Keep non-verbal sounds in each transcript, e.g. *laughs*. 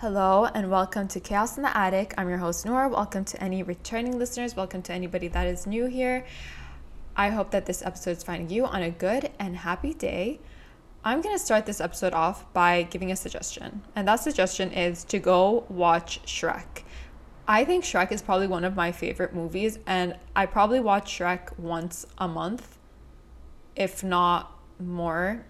Hello and welcome to Chaos in the Attic. I'm your host, Noor. Welcome to any returning listeners. Welcome to anybody that is new here. I hope that this episode is finding you on a good and happy day. I'm going to start this episode off by giving a suggestion, and that suggestion is to go watch Shrek. I think Shrek is probably one of my favorite movies, and I probably watch Shrek once a month, if not more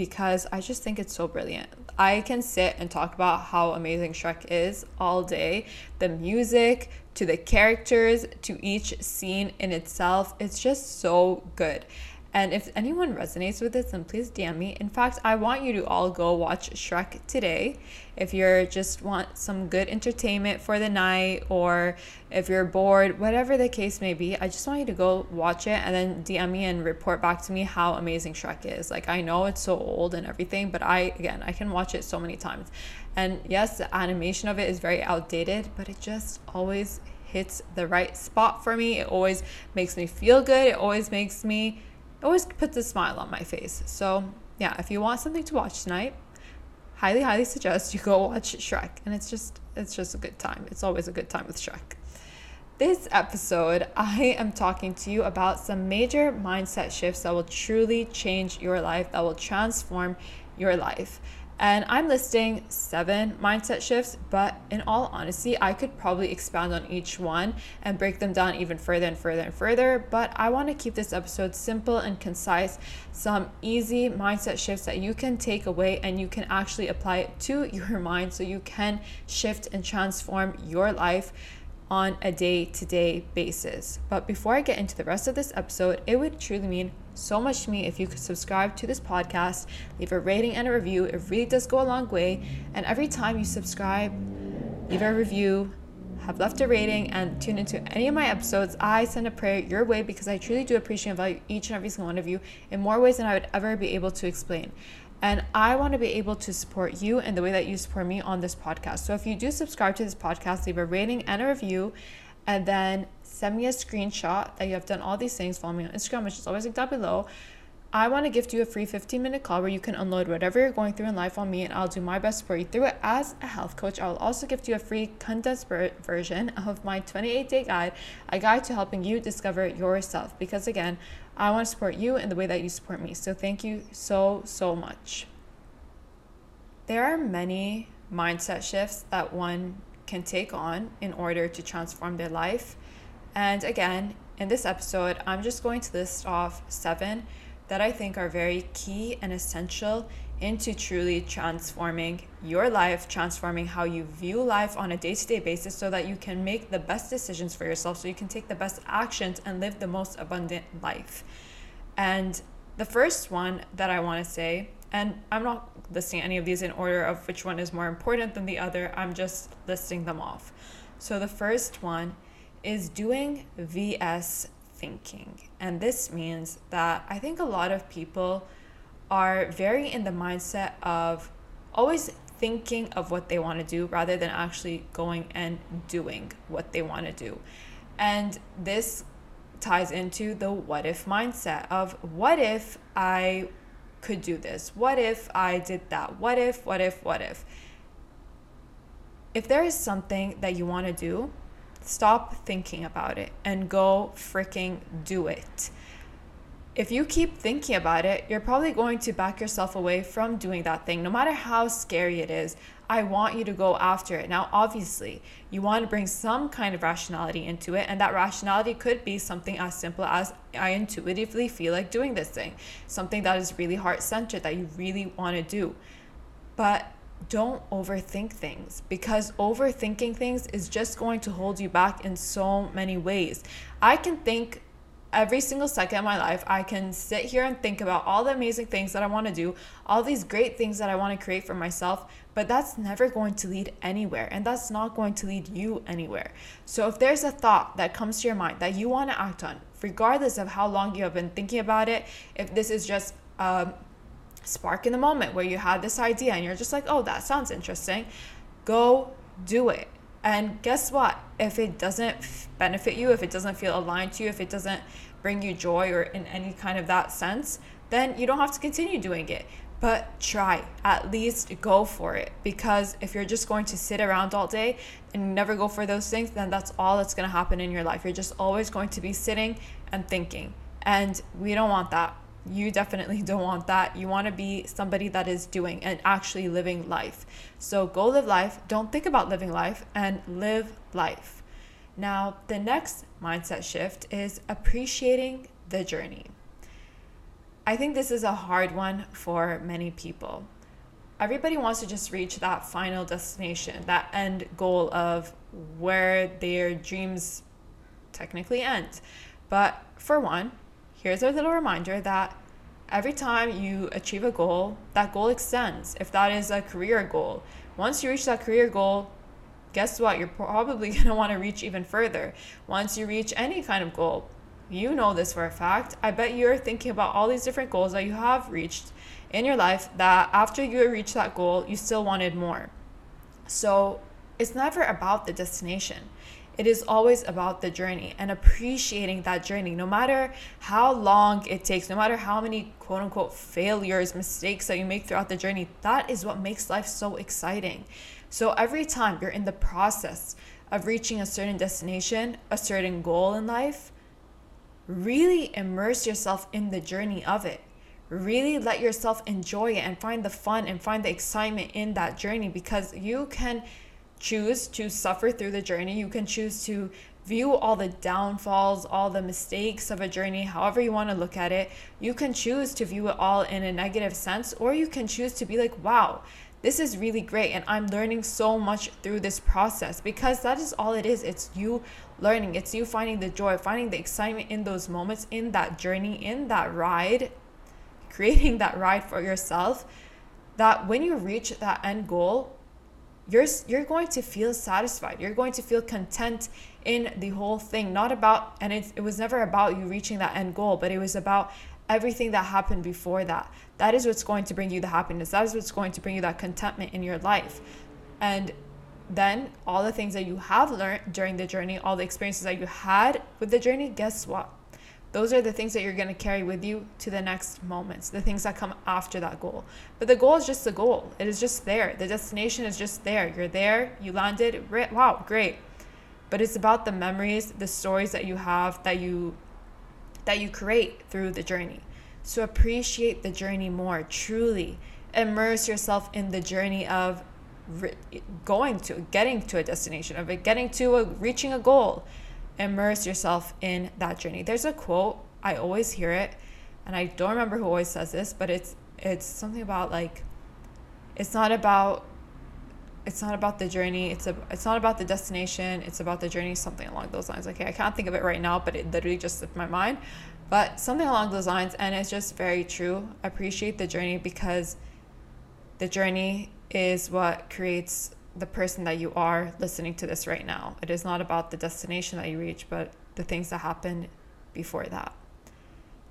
because I just think it's so brilliant. I can sit and talk about how amazing Shrek is all day. The music, to the characters, to each scene in itself, it's just so good. And if anyone resonates with this, then please DM me. In fact, I want you to all go watch Shrek today. If you're just want some good entertainment for the night or if you're bored, whatever the case may be, I just want you to go watch it and then DM me and report back to me how amazing Shrek is. Like I know it's so old and everything, but I again, I can watch it so many times. And yes, the animation of it is very outdated, but it just always hits the right spot for me. It always makes me feel good. It always makes me always puts a smile on my face. So, yeah, if you want something to watch tonight, highly highly suggest you go watch Shrek and it's just it's just a good time. It's always a good time with Shrek. This episode, *laughs* I am talking to you about some major mindset shifts that will truly change your life, that will transform your life. And I'm listing seven mindset shifts, but in all honesty, I could probably expand on each one and break them down even further and further and further. But I want to keep this episode simple and concise, some easy mindset shifts that you can take away and you can actually apply it to *laughs* your mind so you can shift and transform your life on a day to day basis. But before I get into the rest of this episode, it would truly mean so much to me if you could subscribe to this podcast, leave a rating and a review. It really does go a long way. And every time you subscribe, leave a review, have left a rating, and tune into any of my episodes, I send a prayer your way because I truly do appreciate and value each and every single one of you in more ways than I would ever be able to explain. And I want to be able to support you in the way that you support me on this podcast. So if you do subscribe to this podcast, leave a rating and a review, and then send me a screenshot that you have done all these things. Follow me on Instagram, which is always linked down below. I want to gift you a free 15 minute call where you can unload whatever you're going through in life on me, and I'll do my best to support you through it as a health coach. I will also gift you a free condensed version of my 28 day guide, a guide to helping you discover yourself. Because again, I want to support you in the way that you support me. So thank you so, so much. There are many mindset shifts that one can take on in order to transform their life. And again, in this episode, I'm just going to list off seven that I think are very key and essential into truly transforming your life, transforming how you view life on a day to day basis so that you can make the best decisions for yourself, so you can take the best actions and live the most abundant life. And the first one that I want to say, and I'm not listing any of these in order of which one is more important than the other, I'm just listing them off. So the first one is doing VS thinking. And this means that I think a lot of people are very in the mindset of always thinking of what they want to do rather than actually going and doing what they want to do. And this ties into the what if mindset of what if I could do this? What if I did that? What if, what if, what if? If there is something that you want to do, Stop thinking about it and go freaking do it. If you keep thinking about it, you're probably going to back yourself away from doing that thing, no matter how scary it is. I want you to go after it. Now, obviously, you want to bring some kind of rationality into it, and that rationality could be something as simple as I intuitively feel like doing this thing, something that is really heart centered that you really want to do. But don't overthink things because overthinking things is just going to hold you back in so many ways. I can think every single second of my life, I can sit here and think about all the amazing things that I want to do, all these great things that I want to create for myself, but that's never going to lead anywhere and that's not going to lead you anywhere. So if there's a thought that comes to your mind that you want to act on, regardless of how long you have been thinking about it, if this is just a spark in the moment where you had this idea and you're just like, oh, that sounds interesting, go do it. And guess what? If it doesn't benefit you, if it doesn't feel aligned to you, if it doesn't bring you joy or in any kind of that sense, then you don't have to continue doing it. but try. At least go for it. Because if you're just going to sit around all day and never go for those things, then that's all that's going to happen in your life. You're just always going to be sitting and thinking. And we don't want that. You definitely *laughs* don't want that. You want to be somebody that is doing and actually living life. So go live life. Don't think about living life and live life. Now, the next mindset shift is appreciating the journey. I think this is a hard one for many people. Everybody wants to just reach that final destination, that end goal of where their dreams technically end. But for one, here's a little reminder that every time you achieve a goal, that goal extends. If that is a career goal, once you reach that career goal, guess what? You're probably going to want to reach even further. Once you reach any kind of goal, you know this for a fact. I bet you're thinking about all these different goals that you have reached in your life that after you reach that goal, you still wanted more. So it's never about the destination. It is always about the journey and appreciating that journey, no matter how long it takes, no matter how many quote unquote failures, mistakes that you make throughout the journey. That is what makes life so exciting. So every time you're in the process of reaching a certain destination, a certain goal in life, really immerse yourself in the journey of it. Really let yourself enjoy it and find the fun and find the excitement in that journey because you can choose to suffer through the journey. You can choose to view all the downfalls, all the mistakes of a journey, however you want to look at it. You can choose to view it all in a negative sense, or you can choose to be like, wow, this is really great. And I'm learning so much through this process because that is all it is. It's you learning, it's you finding the joy, finding the excitement in those moments, in that journey, in that ride, creating that ride for yourself. That when you reach that end goal, you're you're going to feel satisfied. You're going to feel content in the whole thing. Not about and it it was never about you reaching that end goal, but it was about everything that happened before that. That is what's going to bring you the happiness. That is what's going to bring you that contentment in your life. And then all the things that you have learned during the journey, all the experiences that you had with the journey, guess what? Those are the things that you're going to carry with you to the next moments, the things that come after that goal. But the goal is just the goal. It is just there. The destination is just there. You're there, you landed, wow, great. But it's about the memories, the stories that you have that you that you create through the journey. So appreciate the journey more, truly. Immerse yourself in the journey of going to getting to a destination of it getting to a reaching a goal immerse yourself in that journey. There's a quote, I always hear it, and I don't remember who always says this, but it's it's something about like it's not about it's not about the journey, it's a it's not about the destination, it's about the journey, something along those lines. Okay, I can't think of it right now, but it literally just slipped my mind. But something along those lines, and it's just very true. Appreciate the journey because the journey is what creates the person that you are listening to this right now. It is not about the destination that you reach, but the things that happen before that.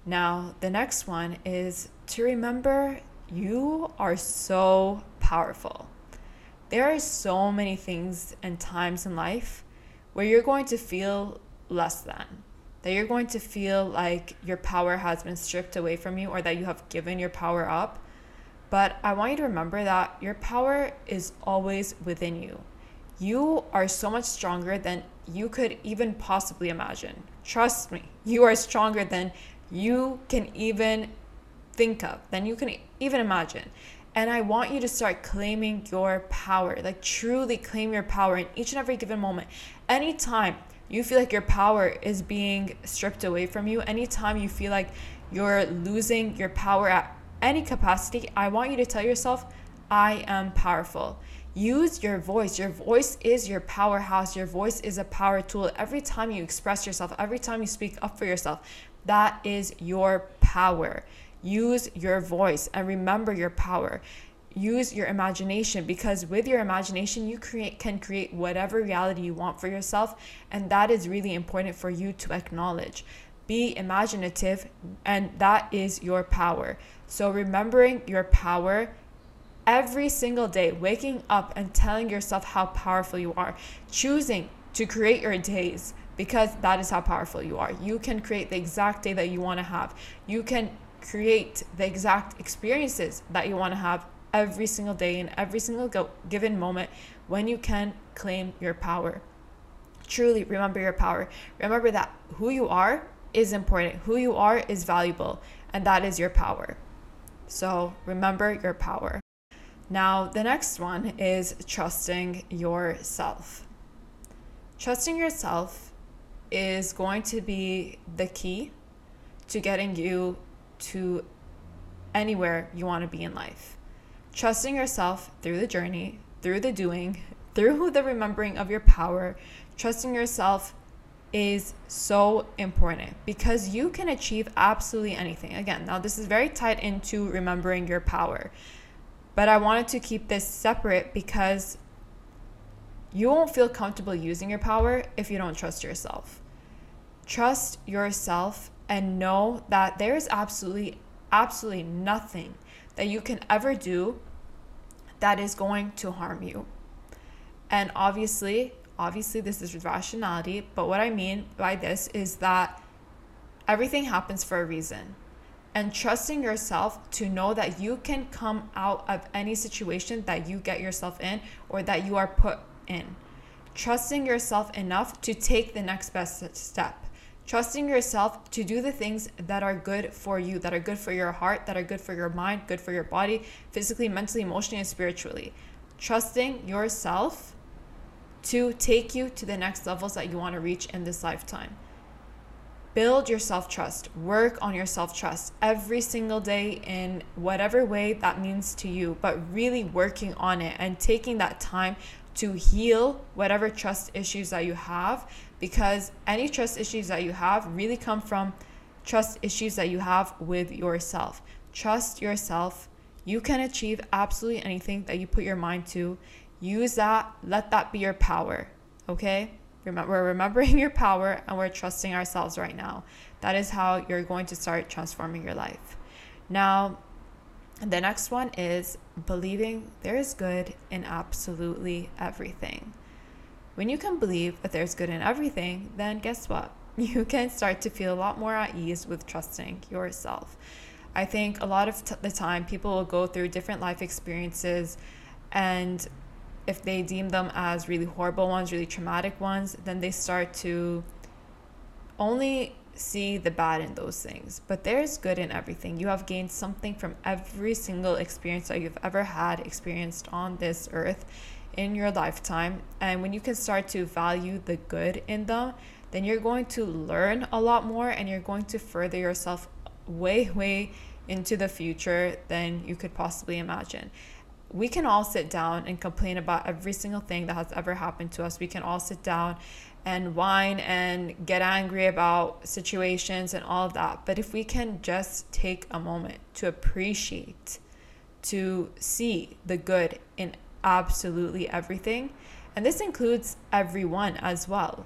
Now, the next one is to remember you are so powerful. There are so many things and times in life where you're going to feel less than, that you're going to feel like your power has been stripped away from you or that you have given your power up. But I want you to remember that your power is always within you. You are so much stronger than you could even possibly imagine. Trust me, *laughs* you are stronger than you can even think of, than you can even imagine. And I want you to start claiming your power, like truly claim your power in each and every given moment. Anytime you feel like your power is being stripped away from you, anytime you feel like you're losing your power at any capacity, I want you to tell yourself, I am powerful. Use your voice. Your voice is your powerhouse. Your voice is a power tool. Every time you express yourself, every time you speak up for yourself, that is your power. Use your voice and remember your power. Use your imagination because with your imagination you create can create whatever reality you want for yourself and that is really important for you to acknowledge. Be imaginative and that is your power. So, remembering your power every single day, waking up and telling yourself how powerful you are, choosing to create your days because that is how powerful you are. You can create the exact day that you want to have. You can create the exact experiences that you want to have every single day in every single go- given moment when you can claim your power. Truly remember your power. Remember that who you are is important, who you are is valuable, and that is your power. So remember your power. Now, the next one is trusting yourself. Trusting yourself is going to be the key to getting you to anywhere you want to be in life. Trusting yourself through the journey, through the doing, through the remembering of your power, trusting yourself is so important because you can achieve absolutely anything. Again, now this is very tied into remembering your power. But I wanted to keep this separate because you won't feel comfortable using your power if you don't trust yourself. Trust yourself and know that there is absolutely, absolutely nothing that you can ever do that is going to harm you. And obviously, obviously, this is rationality, but what I mean by this is that everything happens for a reason. And trusting yourself to know that you can come out of any situation that you get yourself in or that you are put in. Trusting yourself enough to take the next best step trusting yourself to do the things that are good for you, that are good for your heart, that are good for your mind, good for your body, physically, mentally, emotionally, and spiritually. Trusting yourself to take you to the next levels that you want to reach in this lifetime. Build your self trust. Work on your self trust every single day in whatever way that means to you, but really working on it and taking that time to heal whatever trust issues that you have because any trust issues that you have really come from trust issues that you have with yourself. Trust yourself. You can achieve absolutely anything that you put your mind to. Use that, let that be your power, okay? Remember, we're remembering your power and we're trusting ourselves right now. That is how you're going to start transforming your life. Now, the next one is believing there is good in absolutely everything. When you can believe that there's good in everything, then guess what? *laughs* You can start to feel a lot more at ease with trusting yourself. I think a lot of t- the time people will go through different life experiences and if they deem them as really horrible ones, really traumatic ones, then they start to only see the bad in those things. But there's good in everything. You have gained something from every single experience that you've ever had experienced on this earth in your lifetime. And when you can start to value the good in them, then you're going to learn a lot more and you're going to further yourself way, way into the future than you could possibly imagine. We can all sit down and complain about every single thing that has ever happened to us. We can all sit down and whine and get angry about situations and all of that. But if we can just take a moment to appreciate, to see the good in absolutely everything. And this includes everyone as well.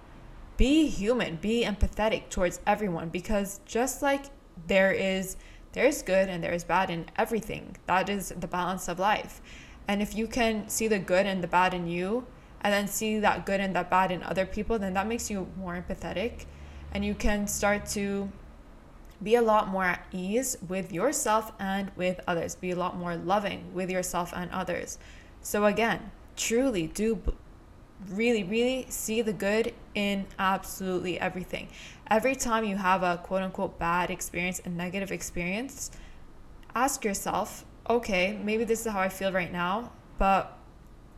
Be human, be empathetic towards everyone because just like there is there's good and there is bad in everything. That is the balance of life. And if you can see the good and the bad in you and then see that good and that bad in other people, then that makes you more empathetic and you can start to be a lot more at ease with yourself and with others. Be a lot more loving with yourself and others. So, again, truly do really, really see the good in absolutely everything. Every time you have a quote unquote bad experience, a negative experience, ask yourself, okay, maybe this is how I feel right now, but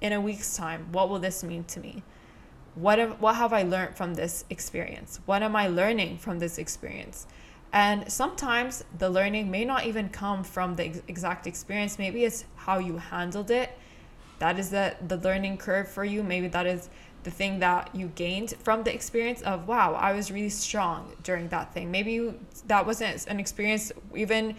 in a week's time, what will this mean to me? What, have, what have I learned from this experience? What am I learning from this experience? And sometimes the learning may not even come from the exact experience. Maybe it's how you handled it that is the the learning curve for you. Maybe that is the thing that you gained from the experience of wow i was really strong during that thing. Maybe you, that wasn't an experience even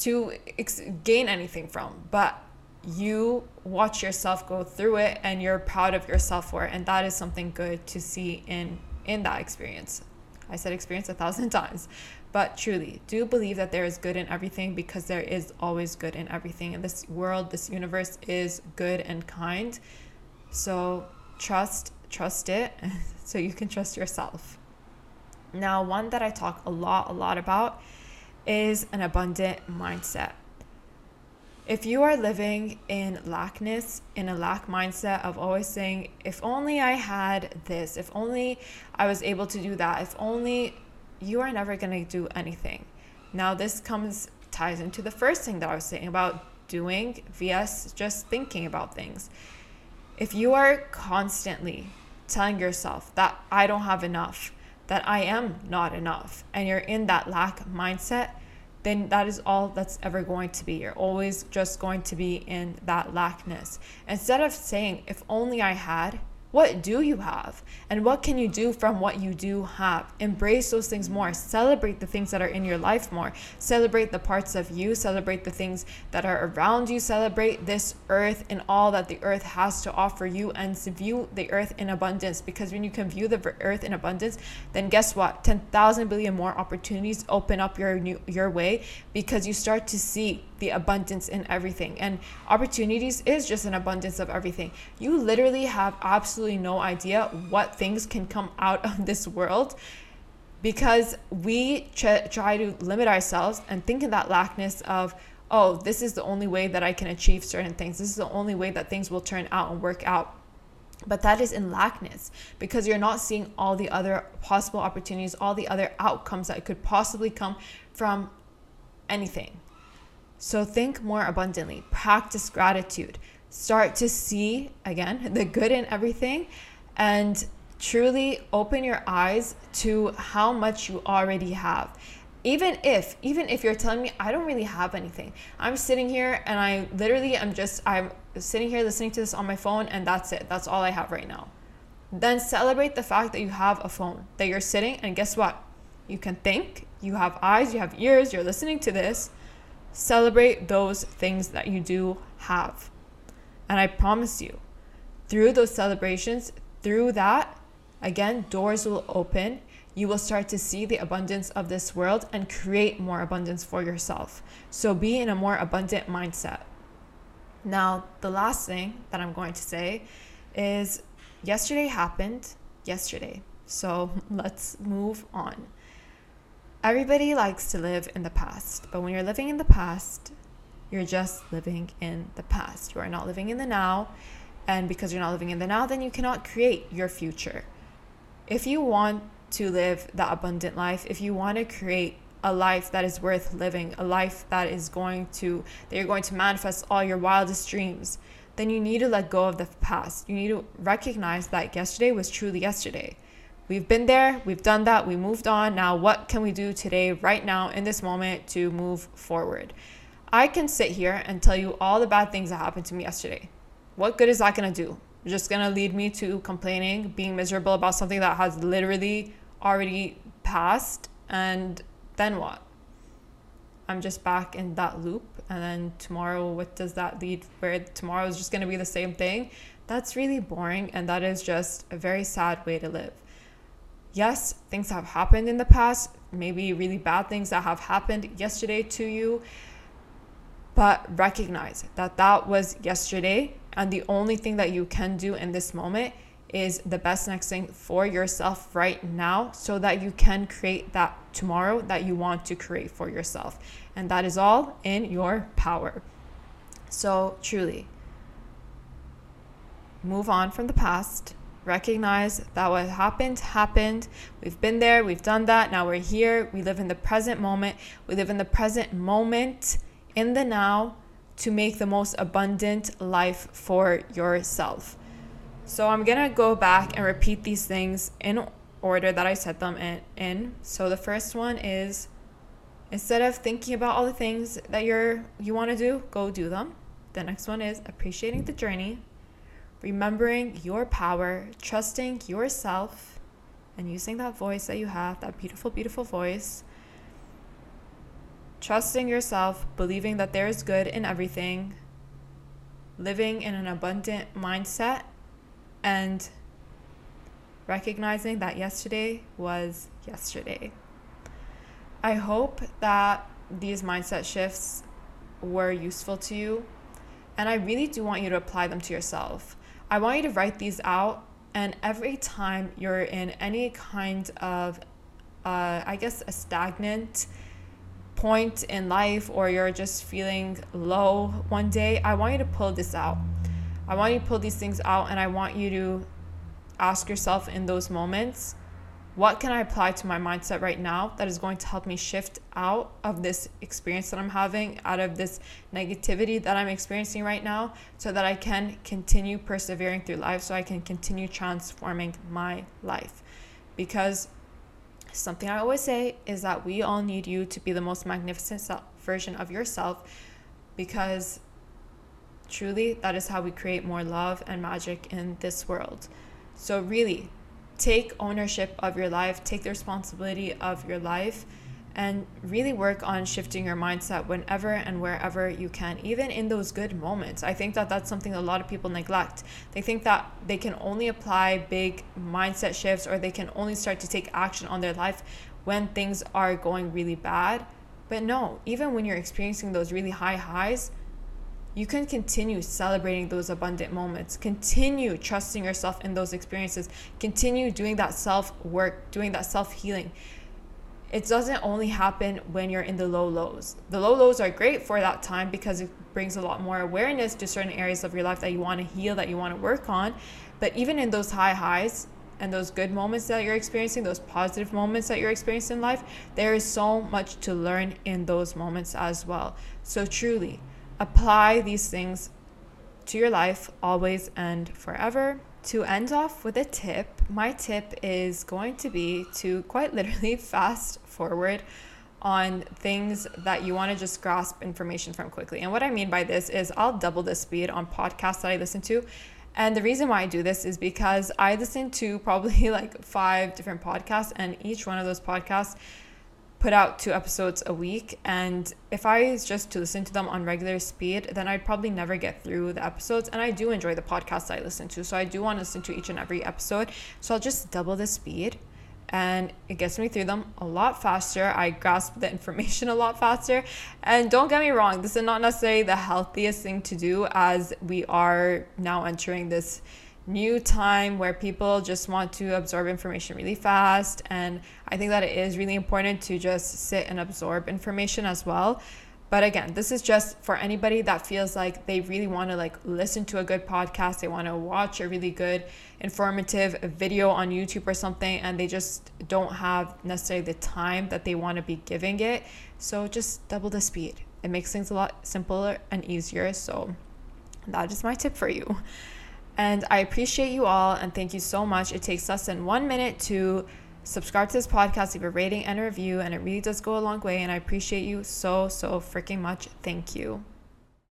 to ex- gain anything from but you watch yourself go through it and you're proud of yourself for it. And that is something good to see in in that experience. I said experience a thousand *laughs* times but truly, do believe that there is good in everything because there is always good in everything. And this world, this universe is good and kind. So trust, trust it *laughs* so you can trust yourself. Now, one that I talk a lot, a lot about is an abundant mindset. If you are living in lackness, in a lack mindset of always saying, if only I had this, if only I was able to do that, if only you are never going to do anything. Now, this comes, ties into the first thing that I was saying about doing vs just thinking about things. If you are constantly telling yourself that I don't have enough, that I am not enough, and you're in that lack mindset, then that is all that's ever going to be. You're always just going to be in that lackness. Instead of saying, if only I had, what do you have? And what can you do from what you do have? Embrace those things more. Celebrate the things that are in your life more. Celebrate the parts of you. Celebrate the things that are around you. Celebrate this earth and all that the earth has to offer you and view the earth in abundance. Because when you can view the earth in abundance, then guess what? 10,000 billion more opportunities open up your, your way because you start to see the abundance in everything. And opportunities is just an abundance of everything. You literally have absolutely no idea what things can come out of this world because we ch- try to limit ourselves and think in that lackness of, oh, this is the only way that I can achieve certain things. This is the only way that things will turn out and work out. But that is in lackness because you're not seeing all the other possible opportunities, all the other outcomes that could possibly come from anything. So think more abundantly, practice gratitude, start to see again *laughs* the good in everything, and truly open your eyes to how much you already have. Even if even if you're telling me i don't really have anything. I'm sitting here and i literally am just i'm sitting here listening to this on my phone and that's it. That's all i have right now. Then celebrate the fact that you have a phone that you're sitting and guess what? You can think you have eyes you have ears you're listening to this Celebrate those things that you do have. And I promise you, through those celebrations, through that, again, doors will open. You will start to see the abundance of this world and create more abundance for yourself. So be in a more abundant mindset. Now, the last thing that I'm going to say is yesterday happened yesterday. So *laughs* let's move on. Everybody likes to live in the past, but when you're living in the past, you're just living in the past. You are not living in the now. And because you're not living in the now, then you cannot create your future. If you want to live that abundant life, if you want to create a life that is worth living, a life that is going to, that you're going to manifest all your wildest dreams, then you need to let go of the past. You need to recognize that yesterday was truly yesterday. We've been there, we've done that, we moved on. Now, what can we do today, right now, in this moment to move forward? I can sit here and tell you all the bad things that happened to me yesterday. What good is that gonna do? It's Just gonna lead me to complaining, being miserable about something that has literally already passed, and then what? I'm just back in that loop, and then tomorrow, what does that lead? Where tomorrow is just gonna be the same thing? That's really boring, and that is just a very sad way to live yes, things have happened in the past, maybe really bad things that have happened yesterday to you, but recognize that that was yesterday. And the only thing that you can do in this moment is the best next thing for yourself right now so that you can create that tomorrow that you want to create for yourself. And that is all in your power. So, truly, move on from the past recognize that what happened happened. We've been there, we've done that. Now we're here. We live in the present moment. We live in the present moment, in the now, to make the most abundant life for yourself. So I'm gonna go back and repeat these things in order that I said them in. in. So the first one is instead of thinking about all the things that you're you want to do, go do them. The next one is appreciating the journey remembering your power, trusting yourself, and using that voice that you have, that beautiful, beautiful voice. Trusting yourself, believing that there is good in everything, living in an abundant mindset, and recognizing that yesterday was yesterday. I hope that these mindset shifts were useful to you, and I really do want you to apply them to yourself. I want you to write these out, and every time you're in any kind of, uh, I guess, a stagnant point in life or you're just feeling low one day, I want you to pull this out. I want you to pull these things out and I want you to ask yourself in those moments what can I apply to my mindset right now that is going to help me shift out of this experience that I'm having, out of this negativity that I'm experiencing right now, so that I can continue persevering through life, so I can continue transforming my life. Because something I always say is that we all need you to be the most magnificent self, version of yourself because truly that is how we create more love and magic in this world. So, really, take ownership of your life, take the responsibility of your life, and really work on shifting your mindset whenever and wherever you can, even in those good moments. I think that that's something a lot of people neglect. They think that they can only apply big mindset shifts or they can only start to take action on their life when things are going really bad. But no, even when you're experiencing those really high highs, you can continue celebrating those abundant moments. Continue trusting yourself in those experiences. Continue doing that self work, doing that self healing. It doesn't only happen when you're in the low lows. The low lows are great for that time because it brings a lot more awareness to certain areas of your life that you want to heal, that you want to work on. But even in those high highs, and those good moments that you're experiencing, those positive moments that you're experiencing in life, there is so much to learn in those moments as well. So, truly, apply these things to your life always and forever. To end off with a tip, my tip is going to be to quite literally *laughs* fast forward on things that you want to just grasp information from quickly. And what I mean by this is I'll double the speed on podcasts that I listen to. And the reason why I do this is because I listen to probably *laughs* like five different podcasts, and each one of those podcasts put out two episodes a week and if i was just to listen to them on regular speed then i'd probably never get through the episodes and i do enjoy the podcasts i listen to so i do want to listen to each and every episode. So i'll just double the speed and it gets me through them a lot faster. I grasp the *laughs* information a lot faster. And don't get me wrong this is not necessarily the healthiest thing to do as we are now entering this new time where people just want to absorb information really fast. And I think that it is really important to just sit and absorb information as well. But again, this is just for anybody that feels like they really want to like listen to a good podcast, they want to watch a really good informative video on YouTube or something and they just don't have necessarily the time that they want to be giving it. So just double the speed. It makes things a lot simpler and easier. So that is my tip for you. And I appreciate you all and thank you so much. It takes less than one minute to subscribe to this podcast, leave a rating and a review, and it really does go a long way. And I appreciate you so, so freaking much. Thank you.